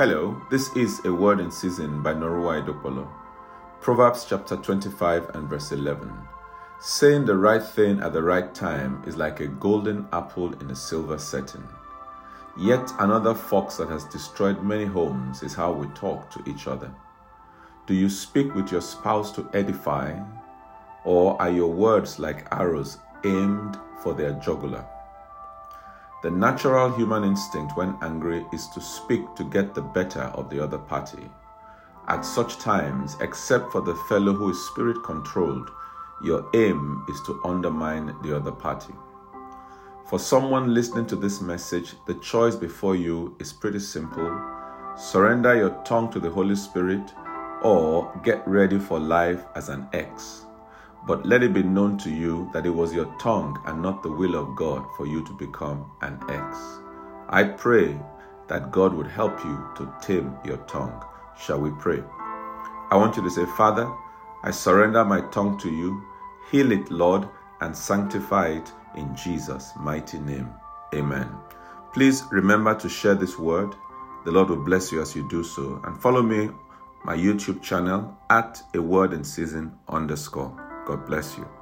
Hello, this is a word in season by Norua Idopolo. Proverbs chapter 25 and verse 11. Saying the right thing at the right time is like a golden apple in a silver setting. Yet another fox that has destroyed many homes is how we talk to each other. Do you speak with your spouse to edify, or are your words like arrows aimed for their jugular? The natural human instinct when angry is to speak to get the better of the other party. At such times, except for the fellow who is spirit controlled, your aim is to undermine the other party. For someone listening to this message, the choice before you is pretty simple. Surrender your tongue to the Holy Spirit or get ready for life as an ex. But let it be known to you that it was your tongue and not the will of God for you to become an ex. I pray that God would help you to tame your tongue. Shall we pray? I want you to say, Father, I surrender my tongue to you. Heal it, Lord, and sanctify it in Jesus' mighty name. Amen. Please remember to share this word. The Lord will bless you as you do so. And follow me, my YouTube channel, at a word in season underscore. God bless you.